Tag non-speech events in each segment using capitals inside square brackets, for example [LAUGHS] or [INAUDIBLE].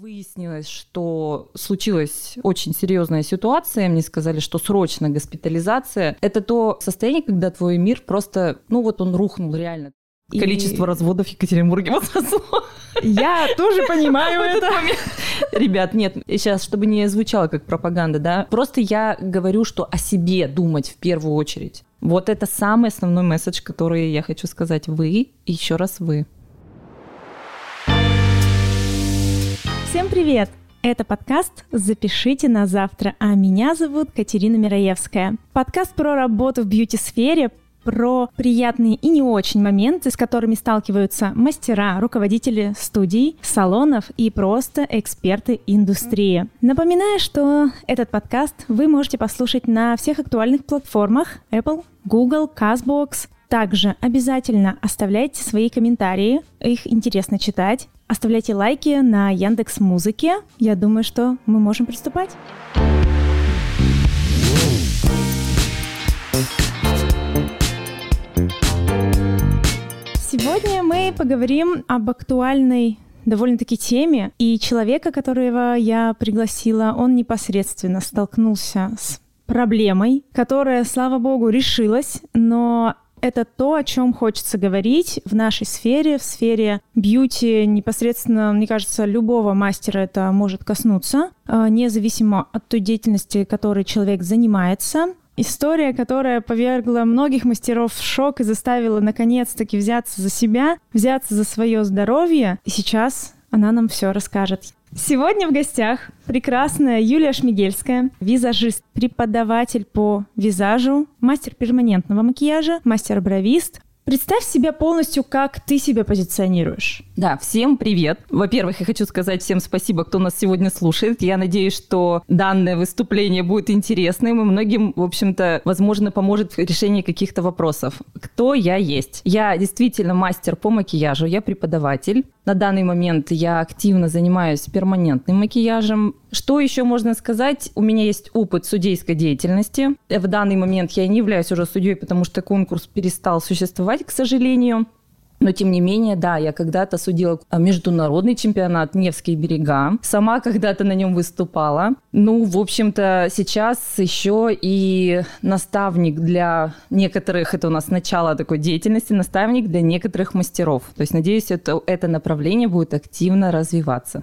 Выяснилось, что случилась очень серьезная ситуация. Мне сказали, что срочно госпитализация. Это то состояние, когда твой мир просто, ну вот он рухнул реально. И... Количество разводов в Екатеринбурге возросло. Я тоже понимаю [LAUGHS] это. Ребят, нет, сейчас, чтобы не звучало как пропаганда, да, просто я говорю, что о себе думать в первую очередь. Вот это самый основной месседж, который я хочу сказать. Вы еще раз вы. Всем привет! Это подкаст «Запишите на завтра», а меня зовут Катерина Мираевская. Подкаст про работу в бьюти-сфере, про приятные и не очень моменты, с которыми сталкиваются мастера, руководители студий, салонов и просто эксперты индустрии. Напоминаю, что этот подкаст вы можете послушать на всех актуальных платформах Apple, Google, CastBox, также обязательно оставляйте свои комментарии, их интересно читать. Оставляйте лайки на Яндекс Музыке. Я думаю, что мы можем приступать. Сегодня мы поговорим об актуальной довольно-таки теме, и человека, которого я пригласила, он непосредственно столкнулся с проблемой, которая, слава богу, решилась, но это то, о чем хочется говорить в нашей сфере, в сфере бьюти непосредственно, мне кажется, любого мастера это может коснуться, а, независимо от той деятельности, которой человек занимается. История, которая повергла многих мастеров в шок и заставила наконец-таки взяться за себя, взяться за свое здоровье. И сейчас она нам все расскажет. Сегодня в гостях прекрасная Юлия Шмигельская, визажист, преподаватель по визажу, мастер перманентного макияжа, мастер-бровист, Представь себя полностью, как ты себя позиционируешь. Да, всем привет. Во-первых, я хочу сказать всем спасибо, кто нас сегодня слушает. Я надеюсь, что данное выступление будет интересным и многим, в общем-то, возможно, поможет в решении каких-то вопросов. Кто я есть? Я действительно мастер по макияжу, я преподаватель. На данный момент я активно занимаюсь перманентным макияжем. Что еще можно сказать? У меня есть опыт судейской деятельности. В данный момент я не являюсь уже судьей, потому что конкурс перестал существовать, к сожалению. Но тем не менее, да, я когда-то судила международный чемпионат Невские берега. Сама [LAUGHS] когда-то на нем выступала. Ну, в общем-то, сейчас еще и наставник для некоторых, это у нас начало такой деятельности, наставник для некоторых мастеров. То есть, надеюсь, это, это направление будет активно развиваться.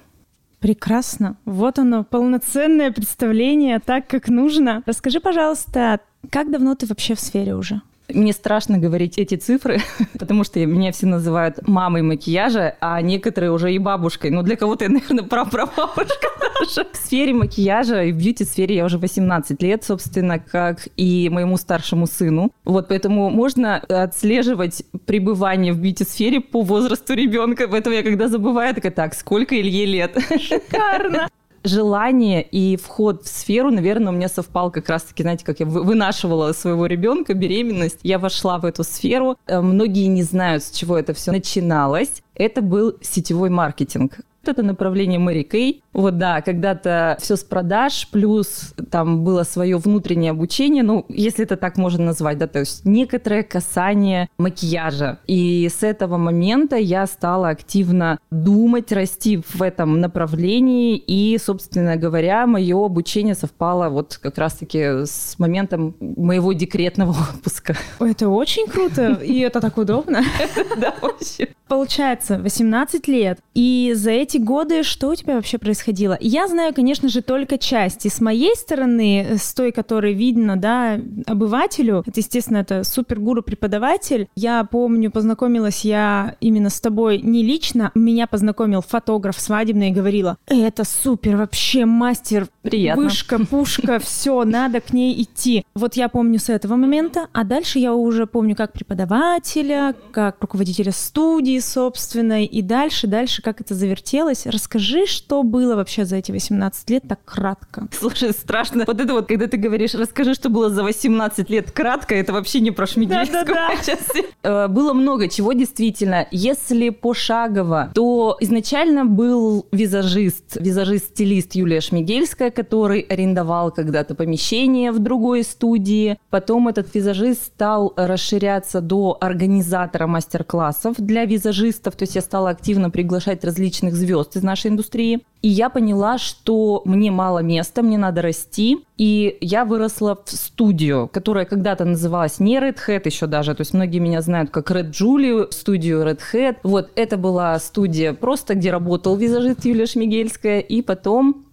Прекрасно. Вот оно, полноценное представление, так как нужно. Расскажи, пожалуйста, как давно ты вообще в сфере уже? Мне страшно говорить эти цифры, [LAUGHS] потому что меня все называют мамой макияжа, а некоторые уже и бабушкой. Ну, для кого-то я, наверное, прапрабабушка даже. В сфере макияжа и в бьюти-сфере я уже 18 лет, собственно, как и моему старшему сыну. Вот, поэтому можно отслеживать пребывание в бьюти-сфере по возрасту ребенка. Поэтому я когда забываю, такая, так, сколько Илье лет? Шикарно желание и вход в сферу, наверное, у меня совпал как раз-таки, знаете, как я вынашивала своего ребенка, беременность. Я вошла в эту сферу. Э, многие не знают, с чего это все начиналось. Это был сетевой маркетинг это направление Мэри Кей. Вот да, когда-то все с продаж, плюс там было свое внутреннее обучение, ну, если это так можно назвать, да, то есть некоторое касание макияжа. И с этого момента я стала активно думать, расти в этом направлении, и, собственно говоря, мое обучение совпало вот как раз-таки с моментом моего декретного [LAUGHS] отпуска. Это очень круто, и это так удобно. [LAUGHS] Да, вообще. Получается, 18 лет, и за эти эти годы что у тебя вообще происходило? Я знаю, конечно же, только части. С моей стороны, с той, которой видно, да, обывателю, это, естественно, это супер-гуру-преподаватель. Я помню, познакомилась я именно с тобой не лично, меня познакомил фотограф свадебный и говорила, это супер, вообще мастер, Приятно. вышка, пушка, [LAUGHS] все, надо к ней идти. Вот я помню с этого момента, а дальше я уже помню как преподавателя, как руководителя студии собственной, и дальше, дальше как это завертелось. Расскажи, что было вообще за эти 18 лет так кратко. Слушай, страшно. Вот это вот, когда ты говоришь, расскажи, что было за 18 лет кратко, это вообще не про Шмигельскую да, да, да. Было много чего действительно. Если пошагово, то изначально был визажист, визажист-стилист Юлия Шмигельская, который арендовал когда-то помещение в другой студии. Потом этот визажист стал расширяться до организатора мастер-классов для визажистов. То есть я стала активно приглашать различных звезд из нашей индустрии. И я поняла, что мне мало места, мне надо расти. И я выросла в студию, которая когда-то называлась не Red Hat еще даже. То есть многие меня знают как Red Julie, студию Red Hat. Вот это была студия просто, где работал визажист Юлия Шмигельская. И потом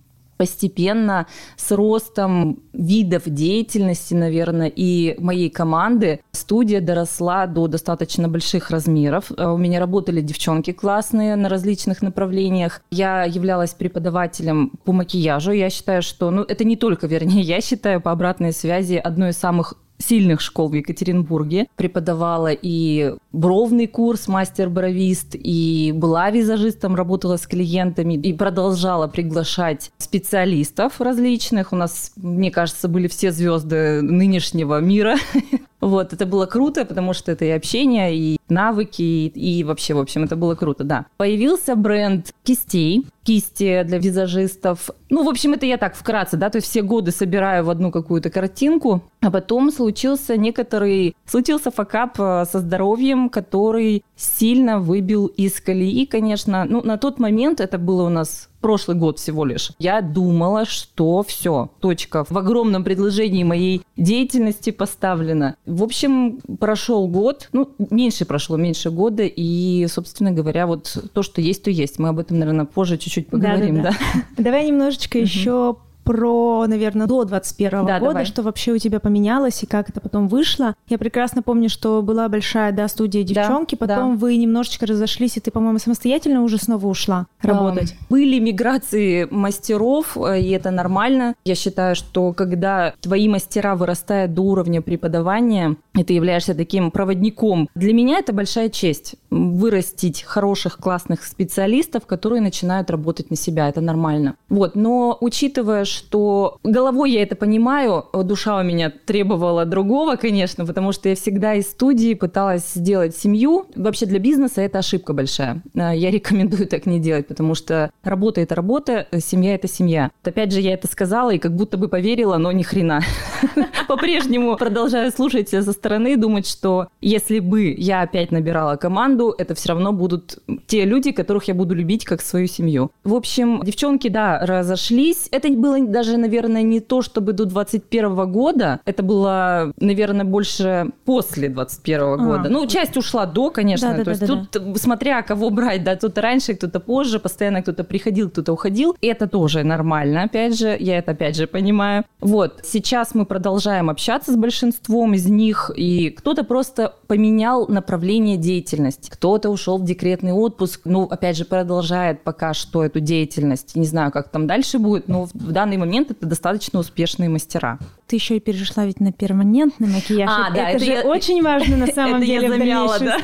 постепенно с ростом видов деятельности, наверное, и моей команды студия доросла до достаточно больших размеров. Э, у меня работали девчонки классные на различных направлениях. Я являлась преподавателем по макияжу. Я считаю, что, ну, это не только, вернее, [LAUGHS] я считаю по обратной связи одной из самых сильных школ в Екатеринбурге. Преподавала и бровный курс мастер-бровист, и была визажистом, работала с клиентами, и продолжала приглашать специалистов различных. У нас, мне кажется, были все звезды нынешнего мира. [LAUGHS] Вот, это было круто, потому что это и общение, и навыки, и, и вообще, в общем, это было круто, да. Появился бренд кистей, кисти для визажистов. Ну, в общем, это я так вкратце, да, то есть все годы собираю в одну какую-то картинку, а потом случился некоторый, случился факап э, со здоровьем, который сильно выбил из колеи, конечно. Ну, на тот момент это было у нас прошлый год всего лишь, я думала, что все, точка в огромном предложении моей деятельности поставлена. В общем, прошел год, ну, меньше прошло, меньше года, и, собственно говоря, вот то, что есть, то есть. Мы об этом, наверное, позже чуть-чуть поговорим, да? Давай немножечко еще про, наверное, до 21 да, года, давай. что вообще у тебя поменялось и как это потом вышло. Я прекрасно помню, что была большая, да, студия девчонки, да, потом да. вы немножечко разошлись, и ты, по-моему, самостоятельно уже снова ушла работать. Были миграции мастеров, э, и это нормально. Я считаю, что когда твои мастера вырастают до уровня преподавания, и ты являешься таким проводником, для меня это большая честь вырастить хороших, классных специалистов, которые начинают работать на себя. Это нормально. Вот, но учитывая, что головой я это понимаю, душа у меня требовала другого, конечно, потому что я всегда из студии пыталась сделать семью. Вообще для бизнеса это ошибка большая. А, я рекомендую так не делать, потому что работа – это работа, семья – это семья. Опять же, я это сказала и как будто бы поверила, но ни хрена. [LAUGHS] По-прежнему продолжаю слушать со стороны, думать, что если бы я опять набирала команду, это все равно будут те люди, которых я буду любить как свою семью. В общем, девчонки, да, разошлись. Это было даже, наверное, не то, чтобы до 21 года. Это было, наверное, больше после 21 а, года. Ну, часть ушла до, конечно. Да, да, то есть да, тут, да. смотря кого брать, да, кто-то раньше, кто-то позже, постоянно кто-то приходил, кто-то уходил. Это тоже нормально, опять же. Я это, опять же, понимаю. Вот, сейчас мы продолжаем общаться с большинством из них, и кто-то просто поменял направление деятельности. Кто-то ушел в декретный отпуск, ну, опять же, продолжает пока что эту деятельность. Не знаю, как там дальше будет, но в данный момент это достаточно успешные мастера. Ты еще и перешла ведь на перманентный макияж. А, это, да, это, это же я... очень важно на [LAUGHS] самом деле замяла, [LAUGHS] в дальнейшей,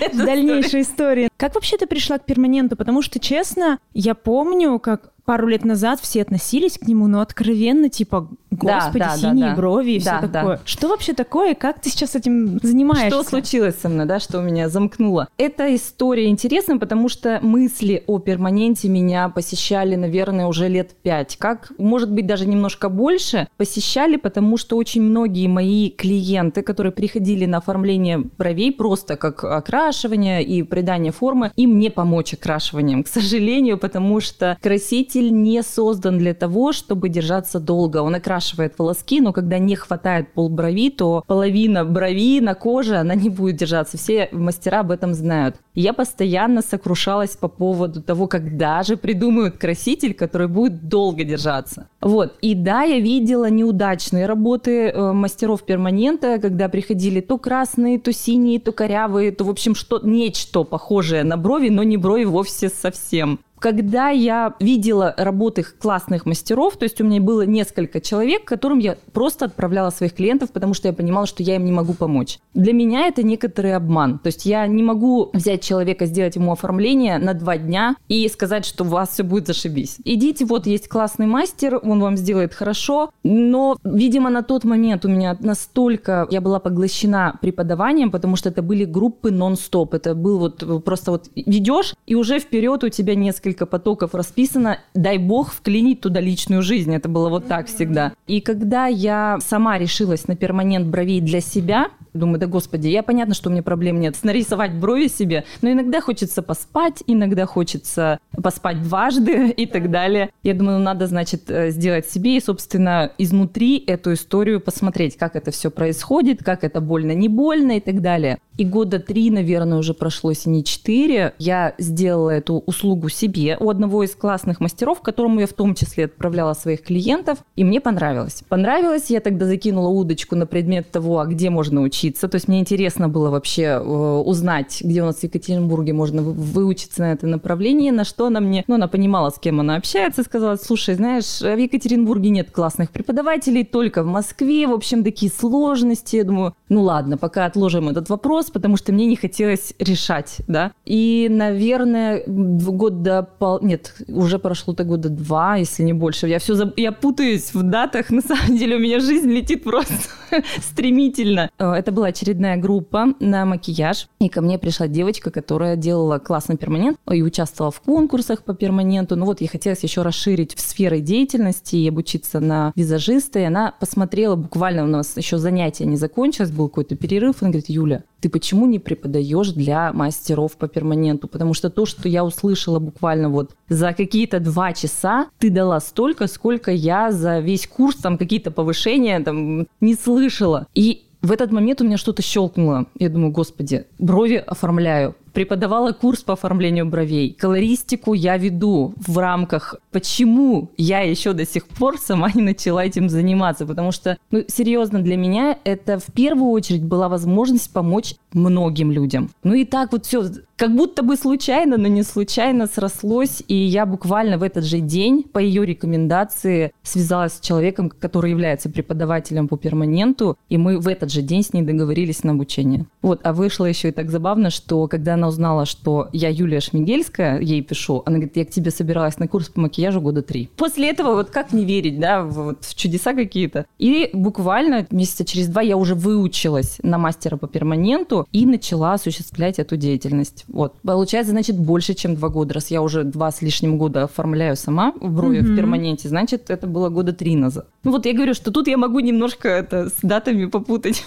да? в дальнейшей истории. Как вообще ты пришла к перманенту? Потому что, честно, я помню, как пару лет назад все относились к нему, но откровенно, типа, господи, да, да, синие да, брови и да, все такое. Да. Что вообще такое? Как ты сейчас этим занимаешься? Что случилось со мной, да, что меня замкнуло? Эта история интересна, потому что мысли о перманенте меня посещали, наверное, уже лет пять. Как, может быть, даже немножко больше посещали, потому что очень многие мои клиенты, которые приходили на оформление бровей просто как окрашивание и придание формы, им не помочь окрашиванием, к сожалению, потому что красить краситель не создан для того, чтобы держаться долго. Он окрашивает волоски, но когда не хватает полброви, то половина брови на коже, она не будет держаться. Все мастера об этом знают. Я постоянно сокрушалась по поводу того, когда же придумают краситель, который будет долго держаться. Вот. И да, я видела неудачные работы э, мастеров перманента, когда приходили то красные, то синие, то корявые, то, в общем, что нечто похожее на брови, но не брови вовсе совсем когда я видела работы классных мастеров, то есть у меня было несколько человек, которым я просто отправляла своих клиентов, потому что я понимала, что я им не могу помочь. Для меня это некоторый обман. То есть я не могу взять человека, сделать ему оформление на два дня и сказать, что у вас все будет зашибись. Идите, вот есть классный мастер, он вам сделает хорошо. Но, видимо, на тот момент у меня настолько я была поглощена преподаванием, потому что это были группы нон-стоп. Это был вот просто вот ведешь, и уже вперед у тебя несколько несколько потоков расписано, дай бог вклинить туда личную жизнь. Это было вот так всегда. И когда я сама решилась на перманент бровей для себя, Думаю, да господи, я понятно, что у меня проблем нет. Нарисовать брови себе, но иногда хочется поспать, иногда хочется поспать дважды [LAUGHS] и так далее. Я думаю, ну, надо, значит, э, сделать себе и, собственно, изнутри эту историю посмотреть, как это все происходит, как это больно, не больно и так далее. И года три, наверное, уже прошло, если не четыре, я сделала эту услугу себе у одного из классных мастеров, которому я в том числе отправляла своих клиентов, и мне понравилось. Понравилось, я тогда закинула удочку на предмет того, а где можно учиться. То есть мне интересно было вообще э, узнать, где у нас в Екатеринбурге можно выучиться на это направление, на что она мне, ну, она понимала, с кем она общается, сказала, слушай, знаешь, в Екатеринбурге нет классных преподавателей, только в Москве, в общем, такие сложности. Я думаю, ну ладно, пока отложим этот вопрос, потому что мне не хотелось решать, да. И, наверное, год до пол... Нет, уже прошло-то года два, если не больше. Я все заб... я путаюсь в датах. [LAUGHS] На самом деле у меня жизнь летит просто [LAUGHS] стремительно. Э, это была очередная группа на макияж, и ко мне пришла девочка, которая делала классный перманент и участвовала в конкурсах по перманенту. Ну вот, ей хотелось еще расширить в сферы деятельности и обучиться на визажиста, и она посмотрела, буквально у нас еще занятие не закончилось, был какой-то перерыв, она говорит, Юля, ты почему не преподаешь для мастеров по перманенту? Потому что то, что я услышала буквально вот за какие-то два часа, ты дала столько, сколько я за весь курс, там какие-то повышения там не слышала. И в этот момент у меня что-то щелкнуло. Я думаю, господи, брови оформляю, преподавала курс по оформлению бровей. Колористику я веду в рамках, почему я еще до сих пор сама не начала этим заниматься. Потому что, ну, серьезно, для меня это в первую очередь была возможность помочь многим людям. Ну и так вот все, как будто бы случайно, но не случайно срослось. И я буквально в этот же день по ее рекомендации связалась с человеком, который является преподавателем по перманенту. И мы в этот же день с ней договорились на обучение. Вот, а вышло еще и так забавно, что когда она она узнала, что я Юлия Шмигельская, ей пишу, она говорит, я к тебе собиралась на курс по макияжу года три. После этого вот как не верить, да, вот в чудеса какие-то. И буквально месяца через два я уже выучилась на мастера по перманенту и начала осуществлять эту деятельность. Вот. Получается, значит, больше, чем два года. Раз я уже два с лишним года оформляю сама в брови mm-hmm. в перманенте, значит, это было года три назад. Ну вот я говорю, что тут я могу немножко это с датами попутать.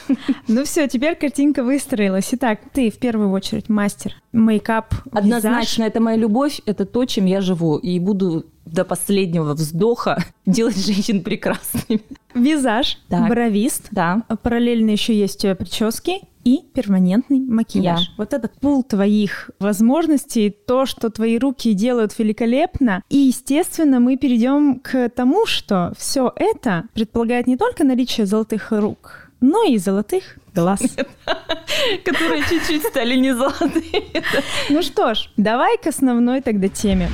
Ну все, теперь картинка выстроилась. Итак, ты в первую очередь мастер мастер. Мейкап, Однозначно, визаж. это моя любовь, это то, чем я живу. И буду до последнего вздоха [LAUGHS] делать женщин прекрасными. Визаж, так. бровист. Да. Параллельно еще есть прически и перманентный макияж. Я. Вот этот пул твоих возможностей, то, что твои руки делают великолепно. И, естественно, мы перейдем к тому, что все это предполагает не только наличие золотых рук, но и золотых глаз. [LAUGHS] Которые чуть-чуть стали не золотые. Ну что ж, давай к основной тогда теме.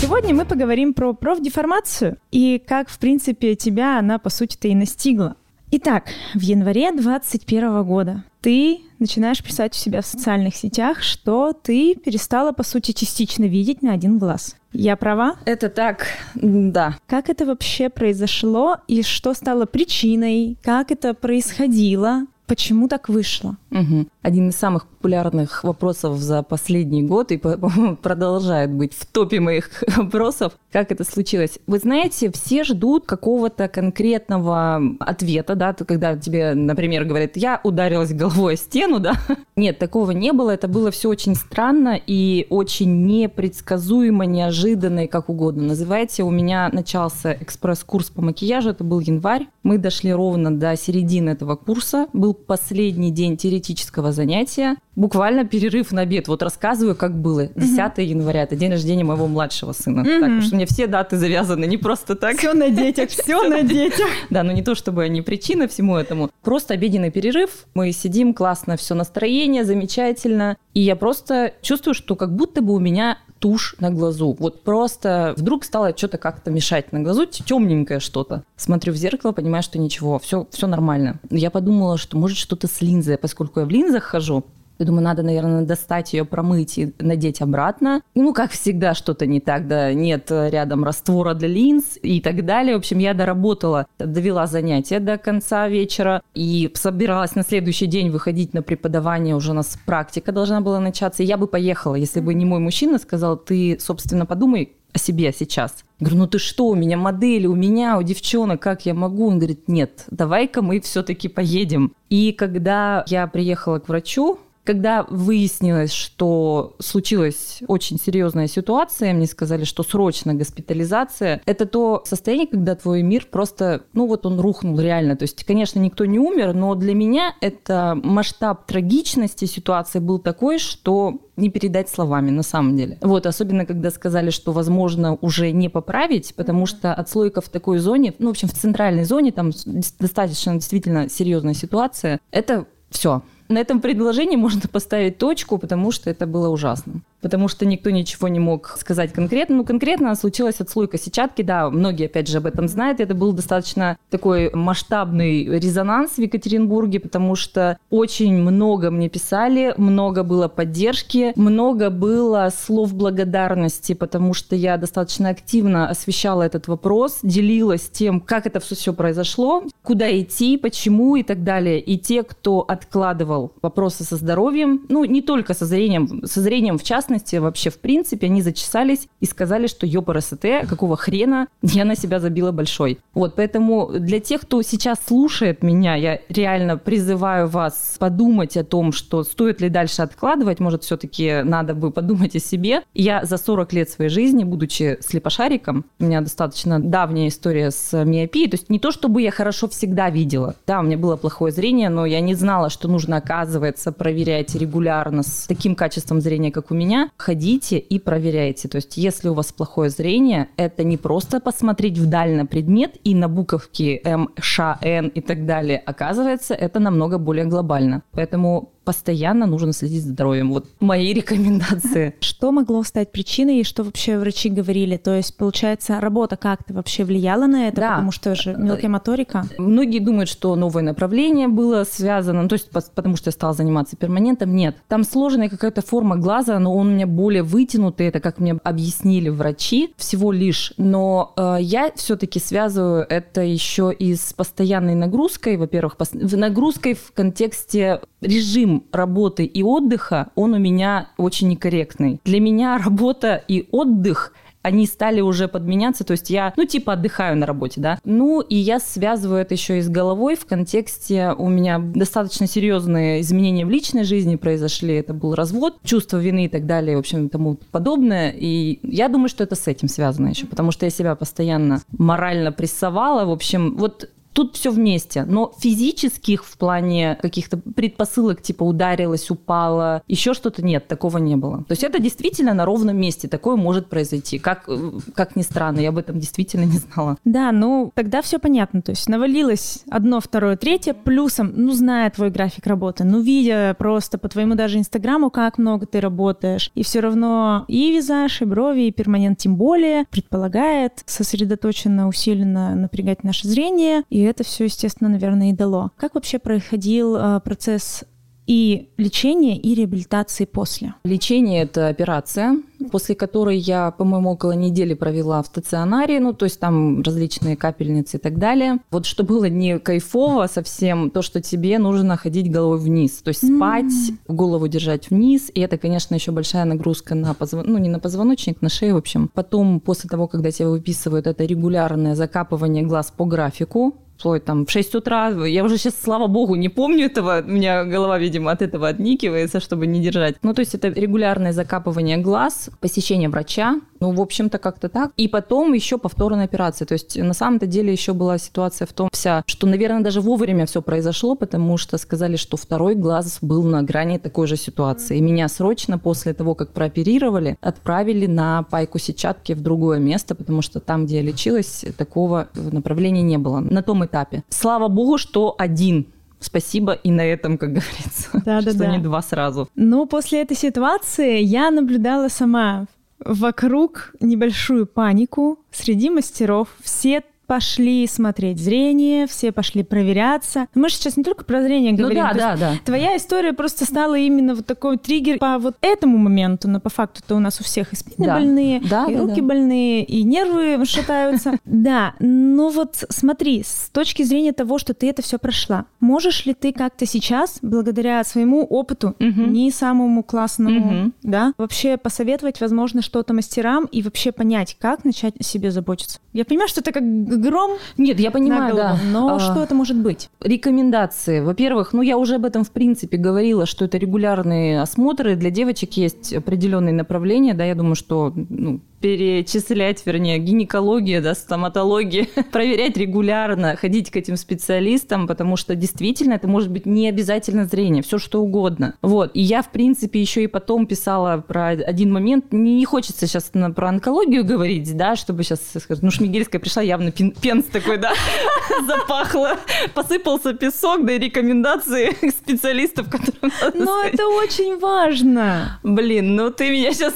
Сегодня мы поговорим про профдеформацию и как, в принципе, тебя она, по сути-то, и настигла. Итак, в январе 2021 года ты начинаешь писать у себя в социальных сетях, что ты перестала, по сути, частично видеть на один глаз. Я права? Это так, да. Как это вообще произошло и что стало причиной? Как это происходило? Почему так вышло? Угу. Один из самых популярных вопросов за последний год и [LAUGHS] продолжает быть в топе моих [LAUGHS] вопросов, как это случилось. Вы знаете, все ждут какого-то конкретного ответа, да, когда тебе, например, говорят, я ударилась головой о стену, да. [LAUGHS] Нет, такого не было, это было все очень странно и очень непредсказуемо, неожиданно и как угодно. Называйте, у меня начался экспресс-курс по макияжу, это был январь. Мы дошли ровно до середины этого курса, был последний день теоретического занятия. Буквально перерыв на обед. Вот рассказываю, как было. 10 угу. января, это день рождения моего младшего сына. Угу. Так, что у меня все даты завязаны, не просто так. Все на детях, [LAUGHS] все на детях. [LAUGHS] Да, но не то, чтобы они причина всему этому. Просто обеденный перерыв, мы сидим, классно, все настроение, замечательно. И я просто чувствую, что как будто бы у меня тушь на глазу. Вот просто вдруг стало что-то как-то мешать на глазу, темненькое что-то. Смотрю в зеркало, понимаю, что ничего, все, все нормально. Я подумала, что может что-то с линзой, поскольку я в линзах хожу, я думаю, надо, наверное, достать ее, промыть и надеть обратно. Ну, как всегда, что-то не так, да, нет рядом раствора для линз и так далее. В общем, я доработала, довела занятия до конца вечера и собиралась на следующий день выходить на преподавание, уже у нас практика должна была начаться. Я бы поехала, если бы не мой мужчина сказал, ты, собственно, подумай, о себе сейчас. Говорю, ну ты что, у меня модели, у меня, у девчонок, как я могу? Он говорит, нет, давай-ка мы все-таки поедем. И когда я приехала к врачу, когда выяснилось, что случилась очень серьезная ситуация, мне сказали, что срочно госпитализация, это то состояние, когда твой мир просто, ну вот он рухнул реально. То есть, конечно, никто не умер, но для меня это масштаб трагичности ситуации был такой, что не передать словами на самом деле. Вот, особенно когда сказали, что, возможно, уже не поправить, потому что отслойка в такой зоне, ну, в общем, в центральной зоне, там достаточно действительно серьезная ситуация, это все. На этом предложении можно поставить точку, потому что это было ужасно потому что никто ничего не мог сказать конкретно. Ну, конкретно случилась отслойка сетчатки, да, многие, опять же, об этом знают. Это был достаточно такой масштабный резонанс в Екатеринбурге, потому что очень много мне писали, много было поддержки, много было слов благодарности, потому что я достаточно активно освещала этот вопрос, делилась тем, как это все произошло, куда идти, почему и так далее. И те, кто откладывал вопросы со здоровьем, ну, не только со зрением, со зрением в частности, частности, вообще в принципе, они зачесались и сказали, что ёпарасоте, какого хрена я на себя забила большой. Вот, поэтому для тех, кто сейчас слушает меня, я реально призываю вас подумать о том, что стоит ли дальше откладывать, может, все-таки надо бы подумать о себе. Я за 40 лет своей жизни, будучи слепошариком, у меня достаточно давняя история с миопией, то есть не то, чтобы я хорошо всегда видела, да, у меня было плохое зрение, но я не знала, что нужно, оказывается, проверять регулярно с таким качеством зрения, как у меня, ходите и проверяйте. То есть, если у вас плохое зрение, это не просто посмотреть вдаль на предмет и на буковки М, Ш, Н и так далее. Оказывается, это намного более глобально. Поэтому постоянно нужно следить за здоровьем. Вот мои [LAUGHS] рекомендации. Что могло стать причиной и что вообще врачи говорили? То есть, получается, работа как-то вообще влияла на это, да. потому что же мелкая моторика? Многие думают, что новое направление было связано, ну, то есть потому что я стала заниматься перманентом. Нет, там сложная какая-то форма глаза, но он у меня более вытянутый, это как мне объяснили врачи, всего лишь. Но э, я все-таки связываю это еще и с постоянной нагрузкой, во-первых, пос... нагрузкой в контексте режима работы и отдыха, он у меня очень некорректный. Для меня [LAUGHS] работа и отдых они стали уже подменяться, то есть я, ну, типа отдыхаю на работе, да. Ну, и я связываю это еще и с головой в контексте у меня достаточно серьезные изменения в личной жизни произошли, это был развод, чувство вины и так далее, в общем, тому подобное, и я думаю, что это с этим связано еще, потому что я себя постоянно морально прессовала, в общем, вот Тут все вместе, но физических в плане каких-то предпосылок, типа ударилась, упала, еще что-то нет, такого не было. То есть это действительно на ровном месте, такое может произойти. Как, как ни странно, я об этом действительно не знала. Да, ну тогда все понятно. То есть навалилось одно, второе, третье, плюсом, ну зная твой график работы, ну видя просто по твоему даже инстаграму, как много ты работаешь, и все равно и визаж, и брови, и перманент тем более предполагает сосредоточенно, усиленно напрягать наше зрение, и это все, естественно, наверное, и дало. Как вообще проходил э, процесс и лечения, и реабилитации после? Лечение – это операция, после которой я, по-моему, около недели провела в стационаре, ну, то есть там различные капельницы и так далее. Вот что было не кайфово совсем, то, что тебе нужно ходить головой вниз, то есть спать, mm. голову держать вниз, и это, конечно, еще большая нагрузка на позвоночник, ну, не на позвоночник, на шею, в общем. Потом, после того, когда тебя выписывают, это регулярное закапывание глаз по графику, вплоть там в 6 утра. Я уже сейчас, слава богу, не помню этого. У меня голова, видимо, от этого отникивается, чтобы не держать. Ну, то есть это регулярное закапывание глаз, посещение врача. Ну, в общем-то, как-то так. И потом еще повторная операция. То есть на самом-то деле еще была ситуация в том вся, что, наверное, даже вовремя все произошло, потому что сказали, что второй глаз был на грани такой же ситуации. И меня срочно после того, как прооперировали, отправили на пайку сетчатки в другое место, потому что там, где я лечилась, такого направления не было. На том этапе. Слава богу, что один Спасибо и на этом, как говорится, [LAUGHS] да, что да, не два сразу. Ну, после этой ситуации я наблюдала сама вокруг небольшую панику среди мастеров. Все пошли смотреть зрение, все пошли проверяться. Мы же сейчас не только про зрение говорим. Ну да, да, да. Твоя история просто стала именно вот такой триггер по вот этому моменту, но по факту-то у нас у всех и спины Да. больные, Да, и да, руки да. больные, и нервы шатаются. [LAUGHS] Да, но вот смотри, с точки зрения того, что ты это все прошла, можешь ли ты как-то сейчас, благодаря своему опыту, не самому классному, да, вообще посоветовать, возможно, что-то мастерам и вообще понять, как начать о себе заботиться? Я понимаю, что это как гром Нет, я понимаю, голову, да. но А, что это может быть? Рекомендации. Во-первых, ну я уже об этом в принципе говорила, что это регулярные осмотры. Для девочек есть определенные направления, да, я думаю, что ну, перечислять, вернее, гинекология, да, стоматология, [LAUGHS] проверять регулярно, ходить к этим специалистам, потому что действительно это может быть не обязательно зрение, все что угодно. Вот. И я, в принципе, еще и потом писала про один момент. Не, хочется сейчас про онкологию говорить, да, чтобы сейчас сказать, ну, Шмигельская пришла, явно пен- пенс такой, да, [LAUGHS] запахло, посыпался песок, да и рекомендации [LAUGHS] специалистов, которым надо Но это очень важно. Блин, ну ты меня сейчас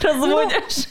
разводишь.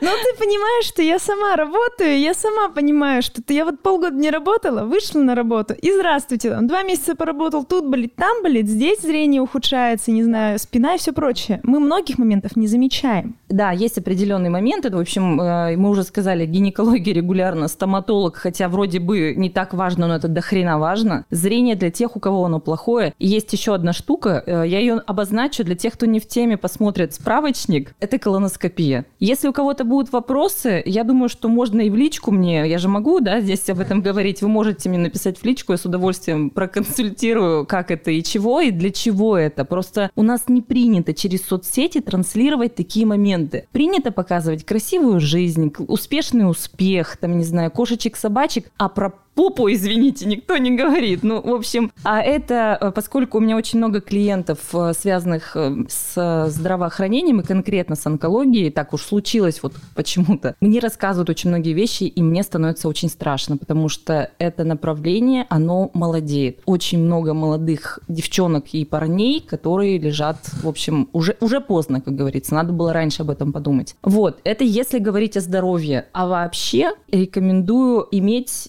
Но ты понимаешь, что я сама работаю, я сама понимаю, что ты, я вот полгода не работала, вышла на работу, и здравствуйте, там, два месяца поработал, тут болит, там болит, здесь зрение ухудшается, не знаю, спина и все прочее. Мы многих моментов не замечаем. Да, есть определенные моменты. В общем, э, мы уже сказали, гинекология регулярно, стоматолог, хотя вроде бы не так важно, но это до хрена важно. Зрение для тех, у кого оно плохое. И есть еще одна штука, э, я ее обозначу для тех, кто не в теме, посмотрит справочник. Это колоноскопия. Если у кого-то будут вопросы, я думаю, что можно и в личку мне, я же могу, да, здесь об этом говорить, вы можете мне написать в личку, я с удовольствием проконсультирую, как это и чего, и для чего это. Просто у нас не принято через соцсети транслировать такие моменты. Принято показывать красивую жизнь, успешный успех, там, не знаю, кошечек, собачек, а про попу, извините, никто не говорит. Ну, в общем, а это, э, поскольку у меня очень много клиентов, э, связанных э, с здравоохранением и конкретно с онкологией, так уж случилось вот почему-то, мне рассказывают очень многие вещи, и мне становится очень страшно, потому что это направление, оно молодеет. Очень много молодых девчонок и парней, которые лежат, в общем, уже, уже поздно, как говорится, надо было раньше об этом подумать. Вот, это если говорить о здоровье. А вообще рекомендую иметь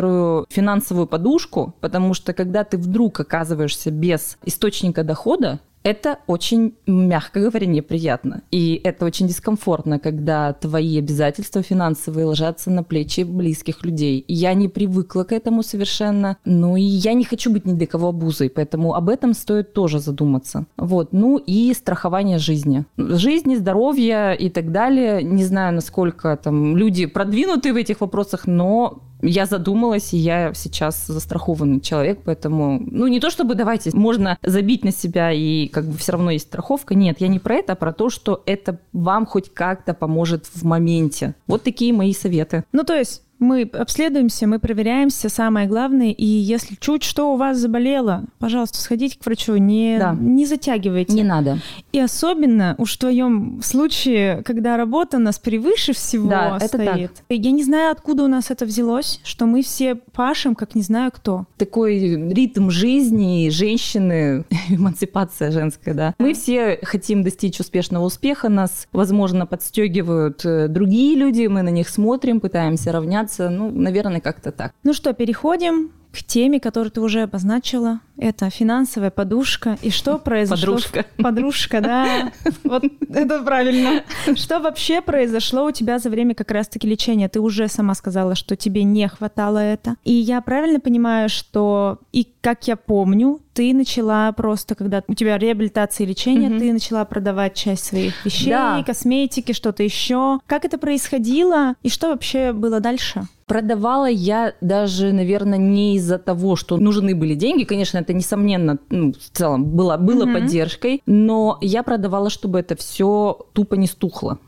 некоторую финансовую подушку, потому что когда ты вдруг оказываешься без источника дохода, это очень, мягко говоря, неприятно. И это очень дискомфортно, когда твои обязательства финансовые ложатся на плечи близких людей. Я не привыкла к этому совершенно. Ну и я не хочу быть ни для кого обузой, поэтому об этом стоит тоже задуматься. Вот. Ну и страхование жизни. Жизни, здоровья и так далее. Не знаю, насколько там люди продвинуты в этих вопросах, но я задумалась, и я сейчас застрахованный человек, поэтому, ну, не то чтобы давайте, можно забить на себя, и как бы все равно есть страховка. Нет, я не про это, а про то, что это вам хоть как-то поможет в моменте. Вот такие мои советы. Ну, то есть мы обследуемся, мы проверяемся, самое главное, и если чуть что у вас заболело, пожалуйста, сходите к врачу, не, Да. не затягивайте. Не надо. И особенно уж в твоем случае, когда работа нас превыше всего Да, это стоит. Я не знаю, откуда у нас это взялось, что мы все пашем, как не знаю кто. Такой ритм жизни, женщины, [LAUGHS] эмансипация женская, да. Мы все хотим достичь успешного успеха, нас, возможно, подстегивают э, другие люди, мы на них смотрим, пытаемся равняться, ну, наверное, как-то так. Ну что, переходим к теме, которую ты уже обозначила. Это финансовая подушка. И что [LAUGHS] произошло? Подружка. [LAUGHS] Подружка, да. Вот это правильно. [LAUGHS] Что вообще произошло у тебя за время как раз-таки лечения? Ты уже сама сказала, что тебе не хватало это. И я правильно понимаю, что и как я помню, ты начала просто, когда у тебя реабилитация и лечение, Мгм. ты начала продавать часть своих вещей, Да. косметики, что-то еще. Как это происходило и что вообще было дальше? Продавала я даже, наверное, не из-за того, что нужны были деньги. Конечно, это несомненно, ну, в целом было, было Мгм. поддержкой, но я продавала, чтобы это все тупо не стухло.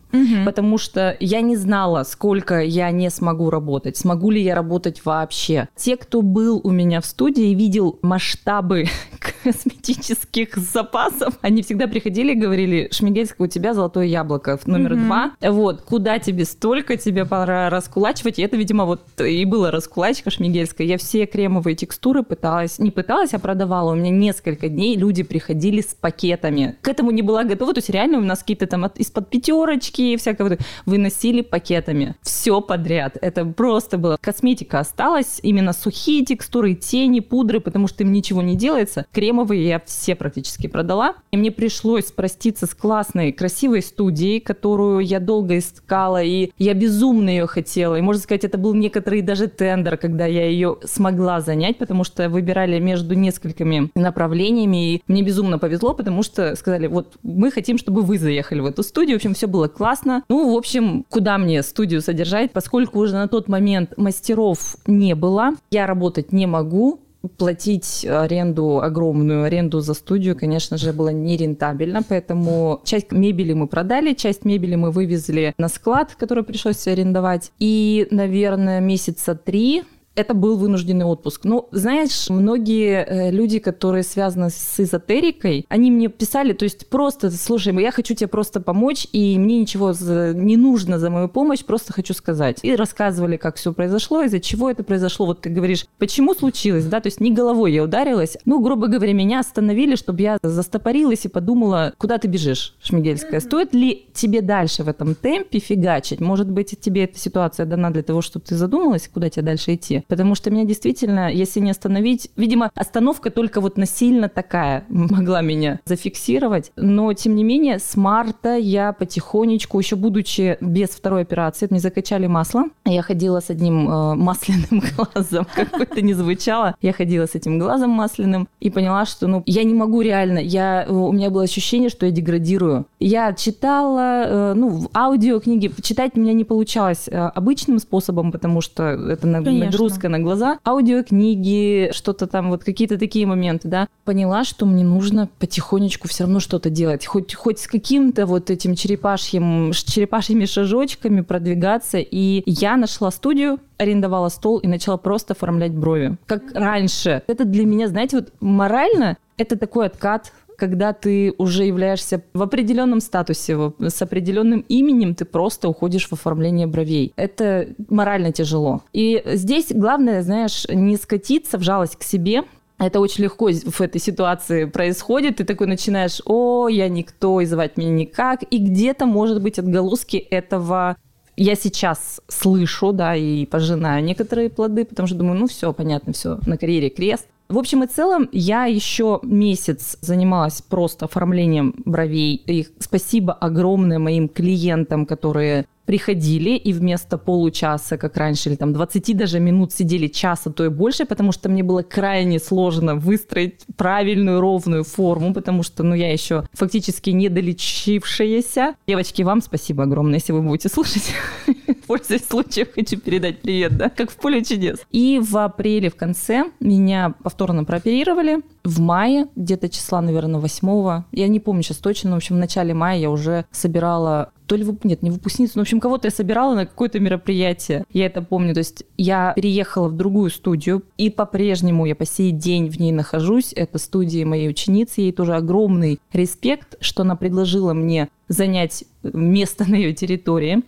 Потому что я не знала, сколько я не смогу работать, смогу ли я работать вообще. Те, кто был у меня в студии, видел масштабы [LAUGHS] косметических запасов. Они всегда приходили и говорили, Шмигельская, у тебя золотое яблоко номер mm-hmm. два. Вот, куда тебе столько, тебе пора раскулачивать. И это, видимо, вот и было раскулачка Шмигельская. Я все кремовые текстуры пыталась, не пыталась, а продавала. У меня несколько дней люди приходили с пакетами. К этому не была готова. То есть реально у нас какие-то там из-под пятерочки, всякого выносили пакетами. Все подряд. Это просто было. Косметика осталась, именно сухие текстуры, тени, пудры, потому что им ничего не делается. Кремовые я все практически продала. И мне пришлось проститься с классной, красивой студией, которую я долго искала, и я безумно ее хотела. И, можно сказать, это был некоторый даже тендер, когда я ее смогла занять, потому что выбирали между несколькими направлениями, и мне безумно повезло, потому что сказали, вот мы хотим, чтобы вы заехали в эту студию. В общем, все было классно. Ну, в общем, куда мне студию содержать, поскольку уже на тот момент мастеров не было, я работать не могу, платить аренду, огромную аренду за студию, конечно же, было нерентабельно, поэтому часть мебели мы продали, часть мебели мы вывезли на склад, который пришлось арендовать. И, наверное, месяца три это был вынужденный отпуск. Ну, знаешь, многие э, люди, которые связаны с эзотерикой, они мне писали, то есть просто, слушай, я хочу тебе просто помочь, и мне ничего не нужно за мою помощь, просто хочу сказать. И рассказывали, как все произошло, из-за чего это произошло. Вот ты говоришь, почему случилось, да, то есть не головой я ударилась. Ну, грубо говоря, меня остановили, чтобы я застопорилась и подумала, куда ты бежишь, Шмигельская? Стоит ли тебе дальше в этом темпе фигачить? Может быть, тебе эта ситуация дана для того, чтобы ты задумалась, куда тебе дальше идти? Потому что меня действительно, если не остановить, видимо, остановка только вот насильно такая могла меня зафиксировать. Но, тем не менее, с марта я потихонечку, еще будучи без второй операции, мне закачали масло. Я ходила с одним э, масляным [LAUGHS] глазом, как бы это ни звучало. Я ходила с этим глазом масляным и поняла, что ну, я не могу реально. Я, у меня было ощущение, что я деградирую. Я читала, э, ну, аудиокниги. Читать у меня не получалось э, обычным способом, потому что это нагрузка нагрузка на глаза, аудиокниги, что-то там, вот какие-то такие моменты, да. Поняла, что мне нужно потихонечку все равно что-то делать, хоть, хоть с каким-то вот этим черепашьим, черепашьими шажочками продвигаться. И я нашла студию, арендовала стол и начала просто оформлять брови. Как раньше. Это для меня, знаете, вот морально это такой откат когда ты уже являешься в определенном статусе, с определенным именем, ты просто уходишь в оформление бровей. Это морально тяжело. И здесь главное, знаешь, не скатиться в жалость к себе, это очень легко в этой ситуации происходит. Ты такой начинаешь, о, я никто, и звать меня никак. И где-то, может быть, отголоски этого я сейчас слышу, да, и пожинаю некоторые плоды, потому что думаю, ну все, понятно, все, на карьере крест. В общем и целом, я еще месяц занималась просто оформлением бровей. И спасибо огромное моим клиентам, которые приходили и вместо получаса, как раньше, или там 20 даже минут сидели часа, то и больше, потому что мне было крайне сложно выстроить правильную ровную форму, потому что, ну, я еще фактически не долечившаяся. Девочки, вам спасибо огромное, если вы будете слушать. [LAUGHS] Пользуясь случаем, хочу передать привет, да, как в поле чудес. И в апреле в конце меня повторно прооперировали. В мае, где-то числа, наверное, 8 я не помню сейчас точно, но, в общем, в начале мая я уже собирала то ли, нет, не выпускницу, но, в общем, кого-то я собирала на какое-то мероприятие. Я это помню. То есть я переехала в другую студию, и по-прежнему я по сей день в ней нахожусь. Это студия моей ученицы. Ей тоже огромный респект, что она предложила мне занять место [LAUGHS] на ее территории.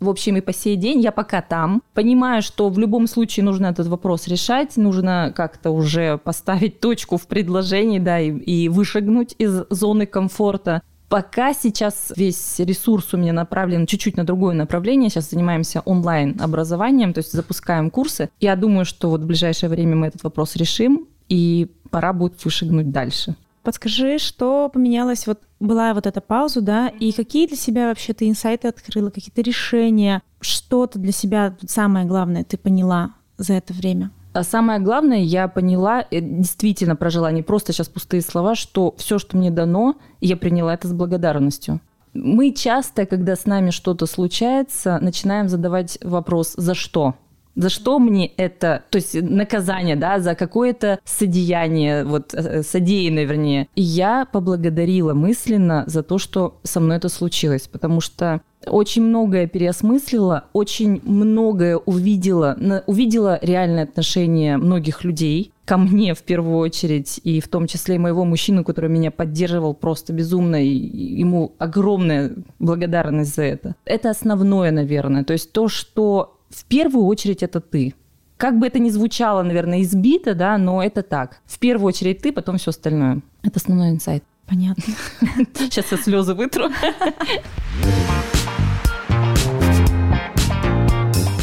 В общем, и по сей день я пока там. Понимаю, что в любом случае нужно этот вопрос решать, нужно как-то уже поставить точку в предложении, да, и, и вышагнуть из зоны комфорта. Пока сейчас весь ресурс у меня направлен чуть-чуть на другое направление. Сейчас занимаемся онлайн-образованием, то есть запускаем курсы. Я думаю, что вот в ближайшее время мы этот вопрос решим, и пора будет вышагнуть дальше. Подскажи, что поменялось? Вот была вот эта пауза, да, и какие для себя вообще ты инсайты открыла, какие-то решения, что-то для себя самое главное ты поняла за это время? А самое главное, я поняла, э, действительно прожила не просто сейчас пустые слова, что все, что мне дано, я приняла это с благодарностью. Мы часто, когда с нами что-то случается, начинаем задавать вопрос «за что?». За что мне это, то есть наказание, да, за какое-то содеяние, вот э, содеянное, вернее. И я поблагодарила мысленно за то, что со мной это случилось, потому что очень многое переосмыслила, очень многое увидела, увидела реальное отношение многих людей, ко мне в первую очередь, и в том числе и моего мужчину, который меня поддерживал просто безумно, и ему огромная благодарность за это. Это основное, наверное. То есть то, что в первую очередь это ты. Как бы это ни звучало, наверное, избито, да, но это так. В первую очередь ты, потом все остальное. Это основной инсайт. Понятно. [LAUGHS] Сейчас я слезы вытру.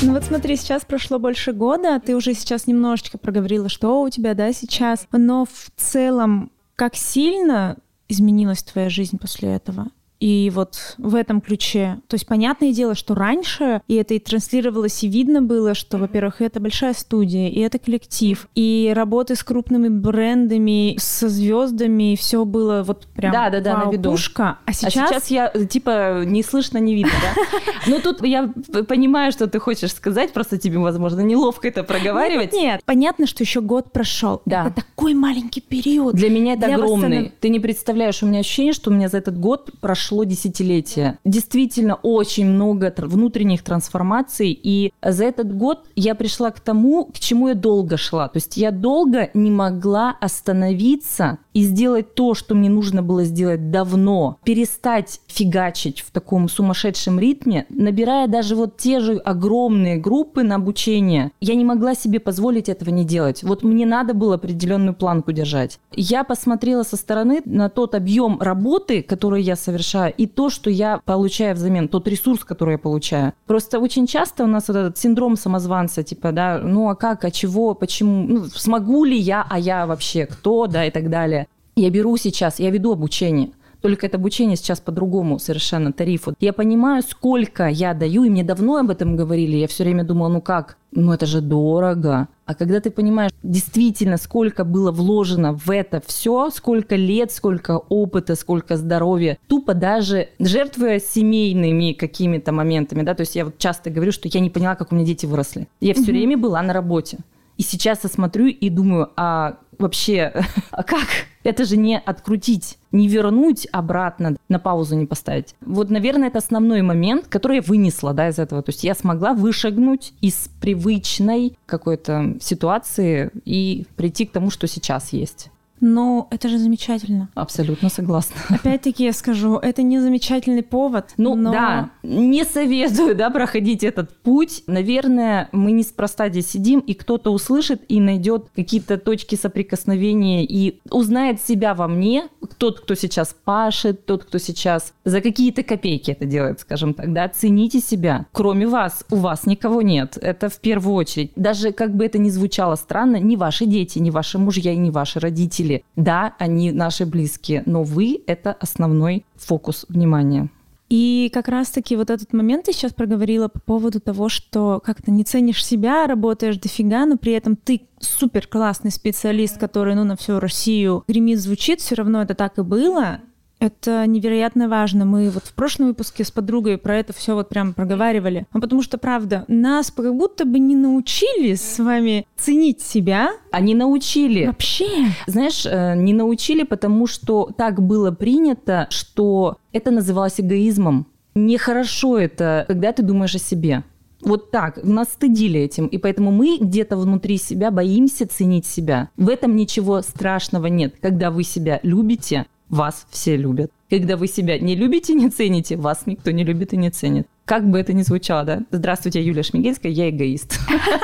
Ну вот смотри, сейчас прошло больше года, ты уже сейчас немножечко проговорила, что у тебя, да, сейчас, но в целом, как сильно изменилась твоя жизнь после этого? И вот в этом ключе, то есть понятное дело, что раньше, и это и транслировалось, и видно было, что, во-первых, это большая студия, и это коллектив, и работы с крупными брендами, со звездами, все было вот прям да, да, да, на виду. Пушка. А сейчас... а сейчас я типа не слышно, не видно, да? [LAUGHS] Ну тут я понимаю, что ты хочешь сказать, просто тебе, возможно, неловко это проговаривать. Нет, нет. понятно, что еще год прошел. Да. Это такой маленький период. Для меня это огромный. Ты не представляешь, у меня ощущение, что у меня за этот год прошел прошло десятилетие. Действительно, очень много внутренних трансформаций, и за этот год я пришла к тому, к чему я долго шла. То есть я долго не могла остановиться и сделать то, что мне нужно было сделать давно, перестать фигачить в таком сумасшедшем ритме, набирая даже вот те же огромные группы на обучение. Я не могла себе позволить этого не делать. Вот мне надо было определенную планку держать. Я посмотрела со стороны на тот объем работы, который я совершаю, и то, что я получаю взамен, тот ресурс, который я получаю. Просто очень часто у нас вот этот синдром самозванца, типа, да, ну а как, а чего, почему, ну, смогу ли я, а я вообще кто, да, и так далее. Я беру сейчас, я веду обучение. Только это обучение сейчас по-другому совершенно тарифу. Я понимаю, сколько я даю, и мне давно об этом говорили. Я все время думала, ну как, ну это же дорого. А когда ты понимаешь действительно, сколько было вложено в это все, сколько лет, сколько опыта, сколько здоровья, тупо даже жертвуя семейными какими-то моментами, да, то есть я вот часто говорю, что я не поняла, как у меня дети выросли. Я все время была на работе. И сейчас я смотрю и думаю, а вообще, [LAUGHS] а как? Это же не открутить, не вернуть обратно, на паузу не поставить. Вот, наверное, это основной момент, который я вынесла да, из этого. То есть я смогла вышагнуть из привычной какой-то ситуации и прийти к тому, что сейчас есть. Но это же замечательно. Абсолютно согласна. Опять-таки я скажу, это не замечательный повод. Ну но... да, не советую, да, проходить этот путь. Наверное, мы неспроста здесь сидим, и кто-то услышит и найдет какие-то точки соприкосновения и узнает себя во мне, тот, кто сейчас пашет, тот, кто сейчас за какие-то копейки это делает, скажем так, да, цените себя. Кроме вас, у вас никого нет. Это в первую очередь. Даже как бы это ни звучало странно, ни ваши дети, ни ваши мужья и ни ваши родители родители. Да, они наши близкие, но вы — это основной фокус внимания. И как раз-таки вот этот момент ты сейчас проговорила по поводу того, что как-то не ценишь себя, работаешь дофига, но при этом ты супер классный специалист, который, ну, на всю Россию гремит, звучит, все равно это так и было, это невероятно важно. Мы вот в прошлом выпуске с подругой про это все вот прям проговаривали. Ну, потому что, правда, нас как будто бы не научили с вами ценить себя. Они научили. Вообще. Знаешь, э, не научили, потому что так было принято, что это называлось эгоизмом. Нехорошо это, когда ты думаешь о себе. Вот так, нас стыдили этим, и поэтому мы где-то внутри себя боимся ценить себя. В этом ничего страшного нет. Когда вы себя любите, вас все любят. Когда вы себя не любите, не цените, вас никто не любит и не ценит. Как бы это ни звучало, да? Здравствуйте, Юлия Шмигельская, я эгоист.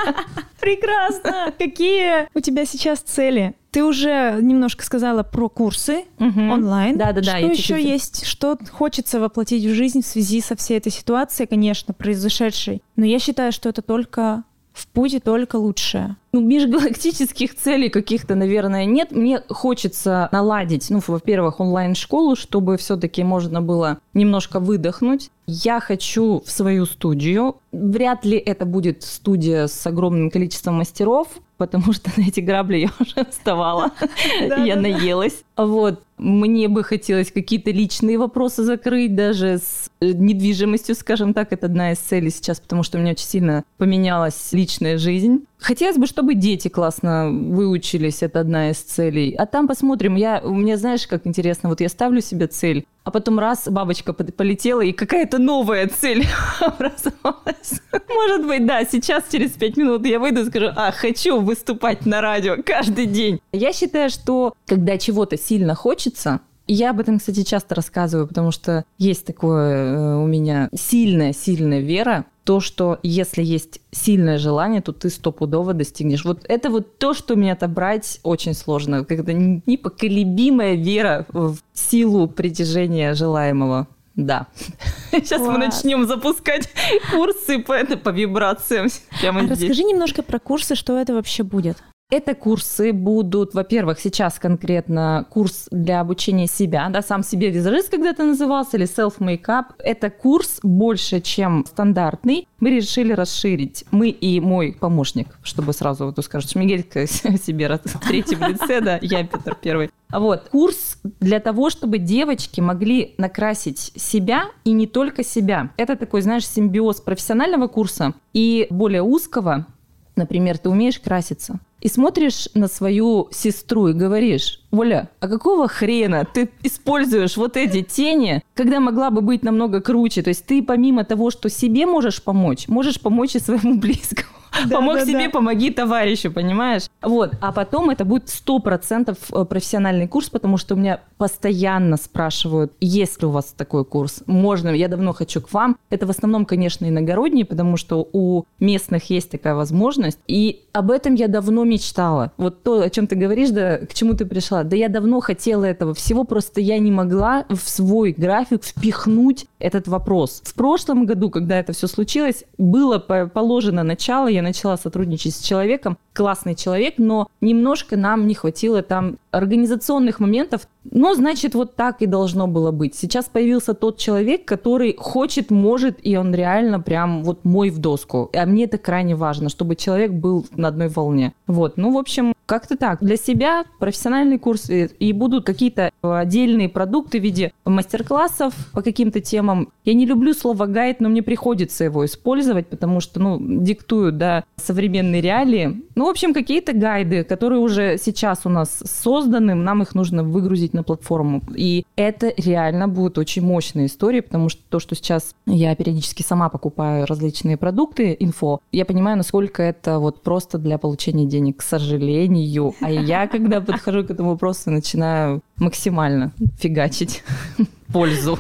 [LAUGHS] Прекрасно! Какие у тебя сейчас цели? Ты уже немножко сказала про курсы онлайн. Да, да, да. Что еще есть? Что хочется воплотить в жизнь в связи со всей этой ситуацией, конечно, произошедшей. Но я считаю, что это только в пути только лучшее. Ну, межгалактических целей каких-то, наверное, нет. Мне хочется наладить, ну, во-первых, онлайн-школу, чтобы все-таки можно было немножко выдохнуть. Я хочу в свою студию. Вряд ли это будет студия с огромным количеством мастеров, потому что [LAUGHS] на эти грабли я уже вставала, [LAUGHS] я наелась. Вот. Мне бы хотелось какие-то личные вопросы закрыть, даже с э, недвижимостью, скажем так, это одна из целей сейчас, потому что у меня очень сильно поменялась личная жизнь. Хотелось бы, чтобы дети классно выучились, это одна из целей. А там посмотрим. Я, у меня, знаешь, как интересно, вот я ставлю себе цель, а потом раз бабочка полетела, и какая-то новая цель [LAUGHS] образовалась. Может быть, да, сейчас через пять минут я выйду и скажу, а, хочу выступать на радио каждый день. Я считаю, что когда чего-то сильно хочется, я об этом, кстати, часто рассказываю, потому что есть такое э, у меня сильная-сильная вера, то, что если есть сильное желание, то ты стопудово достигнешь. Вот это вот то, что мне отобрать очень сложно. Когда непоколебимая вера в силу притяжения желаемого. Да. [LAUGHS] Сейчас Класс. мы начнем запускать курсы по, это, по вибрациям прямо а здесь. Расскажи немножко про курсы, что это вообще будет. Это курсы будут, во-первых, сейчас конкретно курс для обучения себя, да, сам себе визажист когда-то назывался, или self-makeup. Это курс больше, чем стандартный. Мы решили расширить, мы и мой помощник, чтобы сразу, вот скажешь, Мигелька [LAUGHS] себе в третьем лице, да, я Петр Первый. Вот, курс для того, чтобы девочки могли накрасить себя и не только себя. Это такой, знаешь, симбиоз профессионального курса и более узкого. Например, ты умеешь краситься, и смотришь на свою сестру и говоришь, Оля, а какого хрена ты используешь вот эти тени, когда могла бы быть намного круче? То есть ты помимо того, что себе можешь помочь, можешь помочь и своему [LAUGHS] близкому. Помог себе, помоги товарищу, понимаешь? Вот. А потом это будет сто процентов э, профессиональный курс, потому что у меня постоянно спрашивают, есть ли у вас такой курс? Можно, я давно хочу к вам. Это в основном, конечно, иногородние, потому что у местных есть такая возможность. И об этом я давно мечтала. Вот то, о чем ты говоришь, да, к чему ты пришла. Да я давно хотела этого всего, просто я не могла в свой график впихнуть этот вопрос. В прошлом году, когда это все случилось, было положено начало, я начала сотрудничать с человеком, классный человек, но немножко нам не хватило там организационных моментов. Но, значит, вот так и должно было быть. Сейчас появился тот человек, который хочет, может, и он реально прям вот мой в доску. А мне это крайне важно, чтобы человек был на одной волне. Вот, ну, в общем, как-то так. Для себя профессиональный курс и будут какие-то отдельные продукты в виде мастер-классов по каким-то темам. Я не люблю слово гайд, но мне приходится его использовать, потому что, ну, диктуют, да, современные реалии. Ну, в общем, какие-то гайды, которые уже сейчас у нас созданы, нам их нужно выгрузить на платформу. И это реально будет очень мощная история, потому что то, что сейчас я периодически сама покупаю различные продукты, инфо, я понимаю, насколько это вот просто для получения денег, к сожалению. А я, когда подхожу к этому вопросу, начинаю максимально фигачить [LAUGHS] пользу.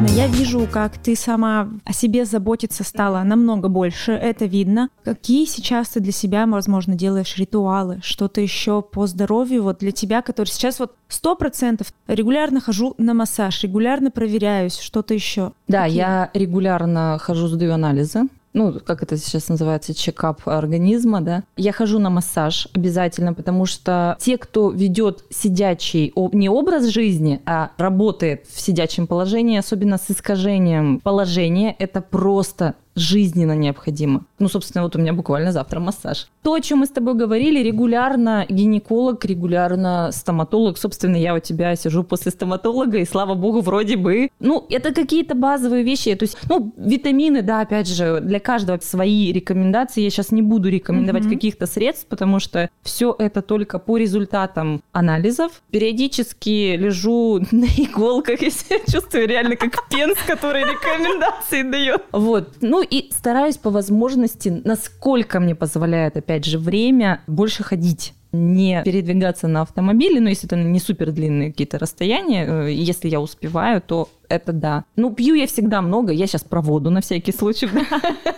Но я вижу, как ты сама о себе заботиться стала намного больше, это видно. Какие сейчас ты для себя, возможно, делаешь ритуалы, что-то еще по здоровью вот для тебя, который сейчас вот сто процентов регулярно хожу на массаж, регулярно проверяюсь, что-то еще. Да, Какие? я регулярно хожу, сдаю анализы ну, как это сейчас называется, чекап организма, да. Я хожу на массаж обязательно, потому что те, кто ведет сидячий не образ жизни, а работает в сидячем положении, особенно с искажением положения, это просто жизненно необходимо. Ну, собственно, вот у меня буквально завтра массаж. То, о чем мы с тобой говорили, регулярно гинеколог, регулярно стоматолог. Собственно, я у тебя сижу после стоматолога, и слава богу, вроде бы. Ну, это какие-то базовые вещи. То есть, ну, витамины, да, опять же, для каждого свои рекомендации. Я сейчас не буду рекомендовать mm-hmm. каких-то средств, потому что все это только по результатам анализов. Периодически лежу [LAUGHS] на иголках, если я чувствую реально как пенс, который рекомендации дает. Вот. Ну, и стараюсь по возможности, насколько мне позволяет, опять же, время, больше ходить не передвигаться на автомобиле, но если это не супер длинные какие-то расстояния, э, если я успеваю, то это да. Ну, пью я всегда много. Я сейчас про воду на всякий случай. [LAUGHS]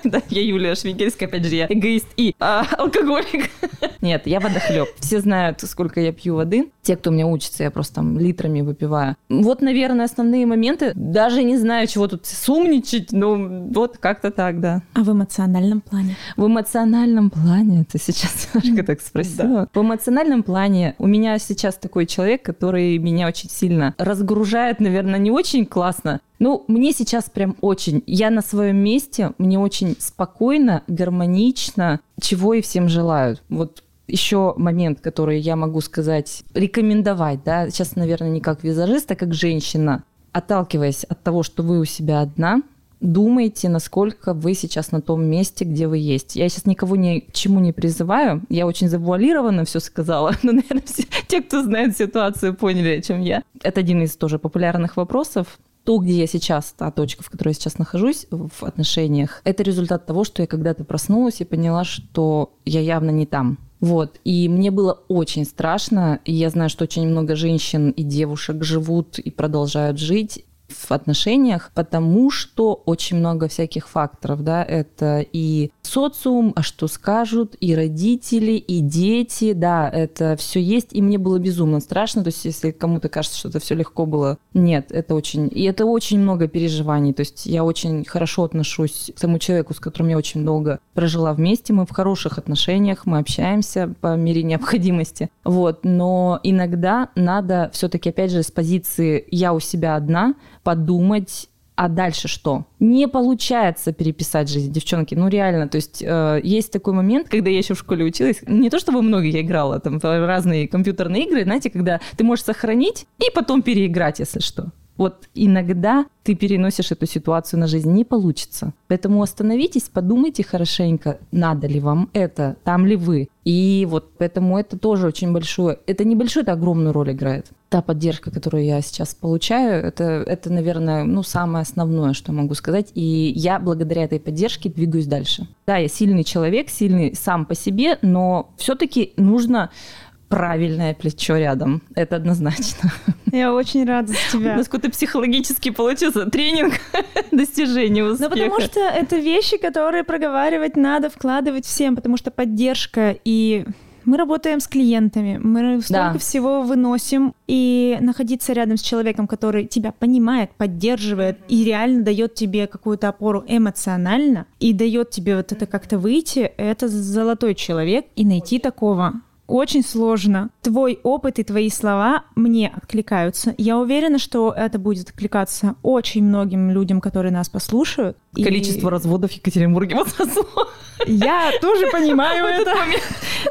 Да, я Юлия Швигельская, опять же, я эгоист и а, алкоголик. [LAUGHS] Нет, я водохлеб. Все знают, сколько я пью воды. Те, кто меня учится, я просто там литрами выпиваю. Вот, наверное, основные моменты. Даже не знаю, чего тут сумничать, но вот как-то так, да. А в эмоциональном плане? В эмоциональном плане, ты сейчас [LAUGHS] немножко так спросила. В эмоциональном плане у меня сейчас такой человек, который меня очень сильно разгружает, наверное, не очень классно, классно. Ну, мне сейчас прям очень. Я на своем месте, мне очень спокойно, гармонично, чего и всем желаю. Вот еще момент, который я могу сказать, рекомендовать, да, сейчас, наверное, не как визажист, а как женщина, отталкиваясь от того, что вы у себя одна, думайте, насколько вы сейчас на том месте, где вы есть. Я сейчас никого ни к чему не призываю. Я очень завуалированно все сказала. [LAUGHS] Но, наверное, все, те, кто знает ситуацию, поняли, о чем я. Это один из тоже популярных вопросов то, где я сейчас, та точка, в которой я сейчас нахожусь в отношениях, это результат того, что я когда-то проснулась и поняла, что я явно не там. Вот. И мне было очень страшно. И я знаю, что очень много женщин и девушек живут и продолжают жить в отношениях, потому что очень много всяких факторов, да, это и социум, а что скажут, и родители, и дети, да, это все есть, и мне было безумно страшно, то есть если кому-то кажется, что это все легко было, нет, это очень, и это очень много переживаний, то есть я очень хорошо отношусь к тому человеку, с которым я очень долго прожила вместе, мы в хороших отношениях, мы общаемся по мере необходимости, вот, но иногда надо все-таки, опять же, с позиции «я у себя одна», подумать, а дальше что? Не получается переписать жизнь, девчонки, ну реально, то есть э, есть такой момент, когда я еще в школе училась, не то чтобы много я играла, там разные компьютерные игры, знаете, когда ты можешь сохранить и потом переиграть, если что. Вот иногда ты переносишь эту ситуацию на жизнь, не получится. Поэтому остановитесь, подумайте хорошенько, надо ли вам это, там ли вы. И вот поэтому это тоже очень большое, это небольшое, это огромную роль играет. Та поддержка, которую я сейчас получаю, это, это, наверное, ну, самое основное, что могу сказать. И я благодаря этой поддержке двигаюсь дальше. Да, я сильный человек, сильный сам по себе, но все-таки нужно правильное плечо рядом. Это однозначно. Я очень рада за тебя. У нас какой-то психологический получился тренинг [LAUGHS] достижения успеха. Ну, потому что это вещи, которые проговаривать надо, вкладывать всем, потому что поддержка и мы работаем с клиентами, мы столько да. всего выносим, и находиться рядом с человеком, который тебя понимает, поддерживает и реально дает тебе какую-то опору эмоционально и дает тебе вот это как-то выйти, это золотой человек, и найти такого очень сложно. Твой опыт и твои слова мне откликаются. Я уверена, что это будет откликаться очень многим людям, которые нас послушают. Количество и... разводов в Екатеринбурге возросло. Я тоже понимаю [LAUGHS] это.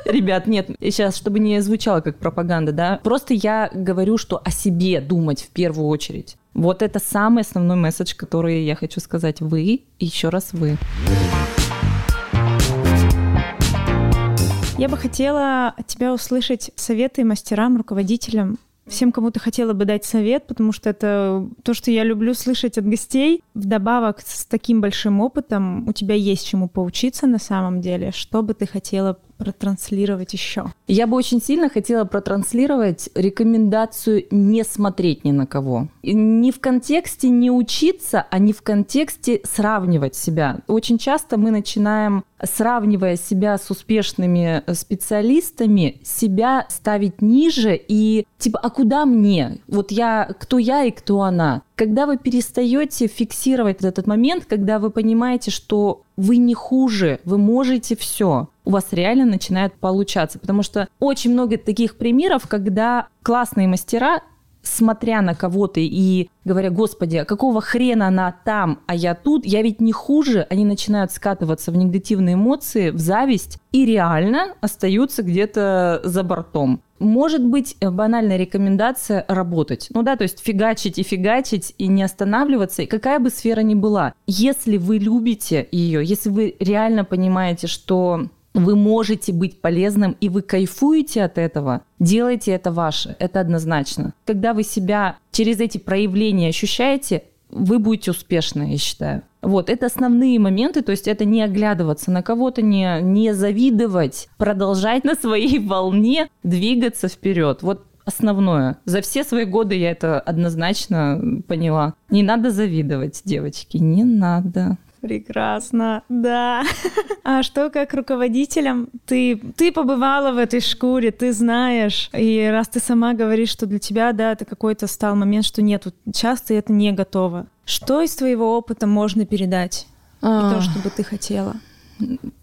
Ребят, нет, сейчас, чтобы не звучало как пропаганда, да, просто я говорю, что о себе думать в первую очередь. Вот это самый основной месседж, который я хочу сказать. Вы и еще раз вы. Я бы хотела от тебя услышать советы мастерам, руководителям, всем, кому ты хотела бы дать совет, потому что это то, что я люблю слышать от гостей. Вдобавок с таким большим опытом у тебя есть чему поучиться на самом деле. Что бы ты хотела протранслировать еще? Я бы очень сильно хотела протранслировать рекомендацию не смотреть ни на кого. Не в контексте не учиться, а не в контексте сравнивать себя. Очень часто мы начинаем, сравнивая себя с успешными специалистами, себя ставить ниже и типа, а куда мне? Вот я, кто я и кто она? Когда вы перестаете фиксировать этот момент, когда вы понимаете, что вы не хуже, вы можете все, у вас реально начинает получаться. Потому что очень много таких примеров, когда классные мастера смотря на кого-то и говоря, господи, а какого хрена она там, а я тут, я ведь не хуже, они начинают скатываться в негативные эмоции, в зависть и реально остаются где-то за бортом. Может быть, банальная рекомендация работать. Ну да, то есть фигачить и фигачить и не останавливаться, и какая бы сфера ни была. Если вы любите ее, если вы реально понимаете, что вы можете быть полезным и вы кайфуете от этого, делайте это ваше, это однозначно. Когда вы себя через эти проявления ощущаете, вы будете успешны, я считаю. Вот, это основные моменты, то есть это не оглядываться на кого-то, не, не завидовать, продолжать на своей [LAUGHS] волне двигаться вперед. Вот основное. За все свои годы я это однозначно поняла. Не надо завидовать, девочки, не надо. Прекрасно, да. [LAUGHS] А что как руководителем? Ты, ты побывала в этой шкуре, ты знаешь, и раз ты сама говоришь, что для тебя, да, это какой-то стал момент, что нет, часто это не готово. Что из твоего опыта можно передать? И то, что бы ты хотела?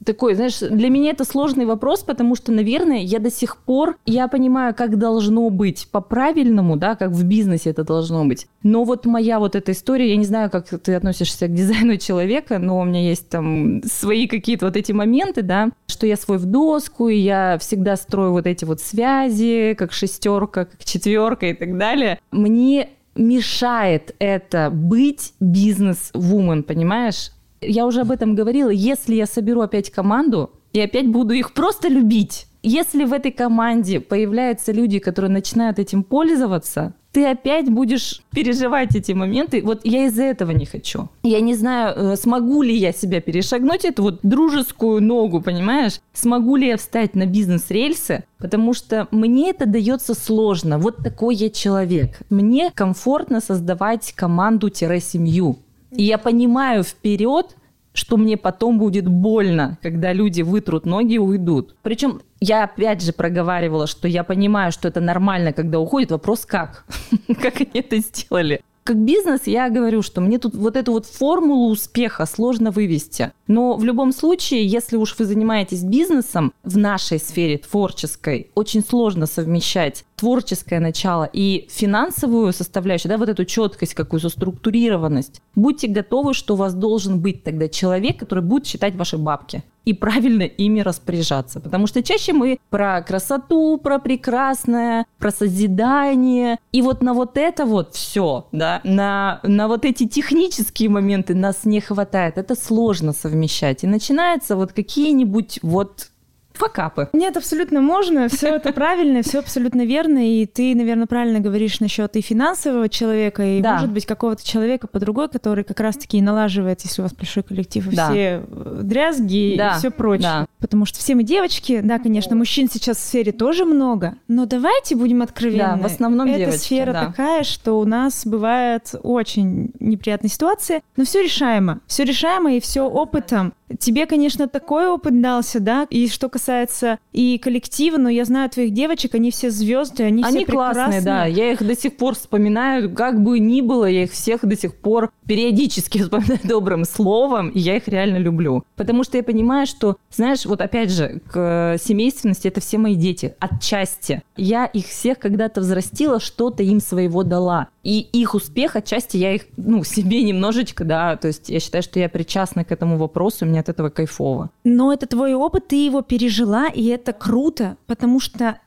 Такой, знаешь, для меня это сложный вопрос, потому что, наверное, я до сих пор, я понимаю, как должно быть по-правильному, да, как в бизнесе это должно быть. Но вот моя вот эта история, я не знаю, как ты относишься к дизайну [LAUGHS] человека, но у меня есть там свои какие-то вот эти моменты, да, что я свой в доску, и я всегда строю вот эти вот связи, как шестерка, как четверка и так далее. Мне мешает это быть бизнес-вумен, понимаешь? Я уже об этом говорила. Если я соберу опять команду, и опять буду их просто любить. Если в этой команде появляются люди, которые начинают этим пользоваться, ты опять будешь переживать эти моменты. Вот я из-за этого не хочу. Я не знаю, э, смогу ли я себя перешагнуть, эту вот дружескую ногу, понимаешь? Смогу ли я встать на бизнес-рельсы? Потому что мне это дается сложно. Вот такой я человек. Мне комфортно создавать команду-семью. И я понимаю вперед, что мне потом будет больно, когда люди вытрут ноги и уйдут. Причем я опять же проговаривала, что я понимаю, что это нормально, когда уходит. Вопрос как? [LAUGHS] Как они это сделали? Как бизнес я говорю, что мне тут вот эту вот формулу успеха сложно вывести. Но в любом случае, если уж вы занимаетесь бизнесом в нашей сфере творческой, очень сложно совмещать творческое начало и финансовую составляющую, да, вот эту четкость, какую-то структурированность. Будьте готовы, что у вас должен быть тогда человек, который будет считать ваши бабки и правильно ими распоряжаться. Потому что чаще мы про красоту, про прекрасное, про созидание. И вот на вот это вот все, да, на, на вот эти технические моменты нас не хватает. Это сложно совмещать. И начинаются вот какие-нибудь вот факапы. Нет, абсолютно можно, все это правильно, все абсолютно верно, и ты, наверное, правильно говоришь насчет и финансового человека, и, да. может быть, какого-то человека по другой, который как раз-таки и налаживает, если у вас большой коллектив, и да. все э, дрязги да. и все прочее. Да. Потому что все мы девочки, да, конечно, мужчин сейчас в сфере тоже много, но давайте будем откровенны. Да, в основном Эта девочки, сфера да. такая, что у нас бывает очень неприятные ситуации, но все решаемо. Все решаемо и все опытом. Тебе, конечно, такой опыт дался, да, и что касается и коллектива, но я знаю твоих девочек, они все звезды, они, они все классные, да, я их до сих пор вспоминаю, как бы ни было, я их всех до сих пор периодически [LAUGHS] вспоминаю добрым словом, и я их реально люблю. Потому что я понимаю, что, знаешь, вот опять же, к семейственности это все мои дети, отчасти. Я их всех когда-то взрастила, что-то им своего дала. И их успех отчасти я их, ну, [LAUGHS] себе немножечко, да, то есть я считаю, что я причастна к этому вопросу, мне от этого кайфово. Но это твой опыт, ты его пережила, и это круто, потому что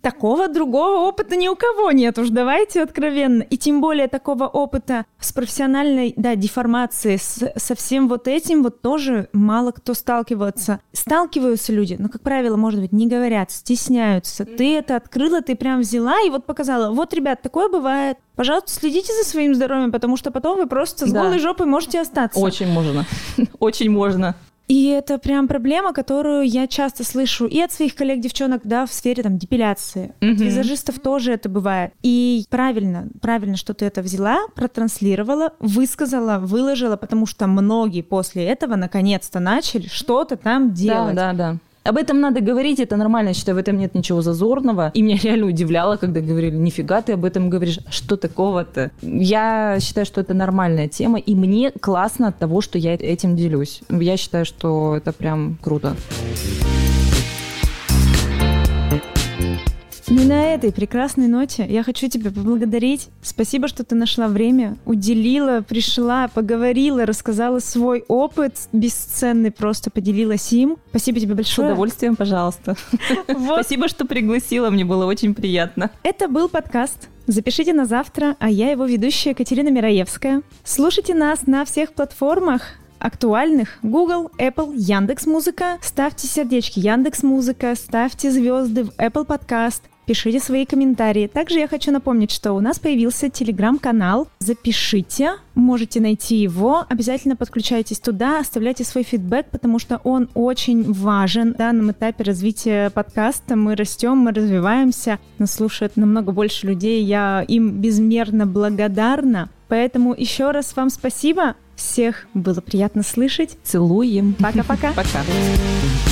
такого другого опыта ни у кого нет, уж давайте откровенно. И тем более такого опыта с профессиональной, да, деформацией, с, со всем вот этим вот тоже мало кто сталкивается. Сталкиваются люди, но, как правило, может быть, не говорят, стесняются. Ты это открыла, ты прям взяла и вот показала. Вот, ребят, такое бывает. Пожалуйста, следите за своим здоровьем, потому что потом вы просто с да. голой жопой можете остаться. Очень можно. [LAUGHS] Очень можно. И это прям проблема, которую я часто слышу и от своих коллег-девчонок, да, в сфере там депиляции. Mm-hmm. От визажистов тоже это бывает. И правильно, правильно, что ты это взяла, протранслировала, высказала, выложила, потому что многие после этого наконец-то начали что-то там делать. Да, да, да. Об этом надо говорить, это нормально, я считаю, в этом нет ничего зазорного. И меня реально удивляло, когда говорили, нифига ты об этом говоришь, что такого-то? Я считаю, что это нормальная тема, и мне классно от того, что я этим делюсь. Я считаю, что это прям круто. Ну на этой прекрасной ноте я хочу тебя поблагодарить. Спасибо, что ты нашла время, уделила, пришла, поговорила, рассказала свой опыт бесценный, просто поделилась им. Спасибо тебе большое. С удовольствием, пожалуйста. [LAUGHS] Спасибо, что пригласила, мне было очень приятно. Это был подкаст Запишите на завтра, а я его ведущая Катерина Мираевская. Слушайте нас на всех платформах, актуальных Google, Apple, Яндекс Музыка. Ставьте сердечки Яндекс Музыка, ставьте звезды в Apple Podcast, пишите свои комментарии. Также я хочу напомнить, что у нас появился телеграм-канал. Запишите, можете найти его. Обязательно подключайтесь туда, оставляйте свой фидбэк, потому что он очень важен в данном этапе развития подкаста. Мы растем, мы развиваемся, нас слушает намного больше людей. Я им безмерно благодарна. Поэтому еще раз вам спасибо. Всех было приятно слышать. Целуем. Пока-пока. Пока. -пока. Пока.